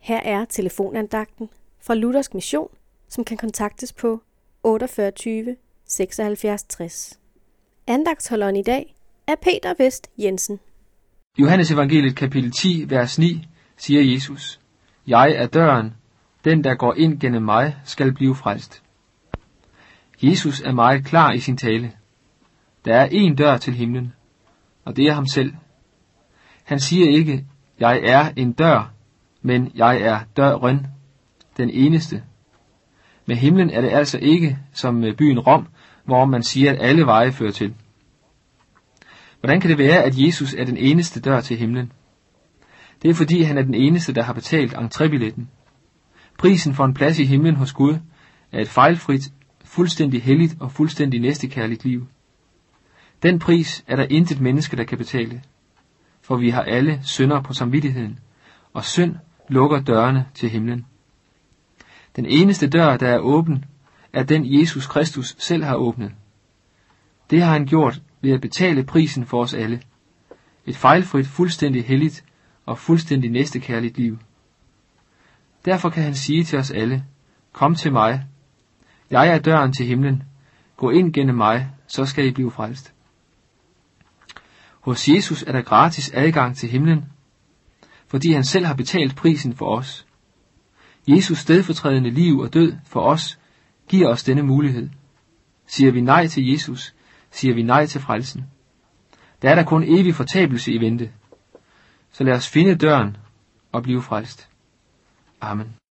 Her er telefonandagten fra Luthersk Mission, som kan kontaktes på 48 76 60. Andagtsholderen i dag er Peter Vest Jensen. Johannes evangeliet kapitel 10, vers 9, siger Jesus, Jeg er døren, den der går ind gennem mig, skal blive frelst. Jesus er meget klar i sin tale. Der er én dør til himlen, og det er ham selv. Han siger ikke, jeg er en dør, men jeg er døren, den eneste. Med himlen er det altså ikke som med byen Rom, hvor man siger, at alle veje fører til. Hvordan kan det være, at Jesus er den eneste dør til himlen? Det er fordi, han er den eneste, der har betalt entrébilletten. Prisen for en plads i himlen hos Gud er et fejlfrit, fuldstændig helligt og fuldstændig næstekærligt liv. Den pris er der intet menneske, der kan betale, for vi har alle synder på samvittigheden, og synd lukker dørene til himlen. Den eneste dør, der er åben, er den Jesus Kristus selv har åbnet. Det har han gjort ved at betale prisen for os alle. Et fejlfrit, fuldstændig helligt og fuldstændig næstekærligt liv. Derfor kan han sige til os alle, kom til mig. Jeg er døren til himlen. Gå ind gennem mig, så skal I blive frelst. Hos Jesus er der gratis adgang til himlen, fordi han selv har betalt prisen for os. Jesus stedfortrædende liv og død for os giver os denne mulighed. Siger vi nej til Jesus, siger vi nej til frelsen. Der er der kun evig fortabelse i vente. Så lad os finde døren og blive frelst. Amen.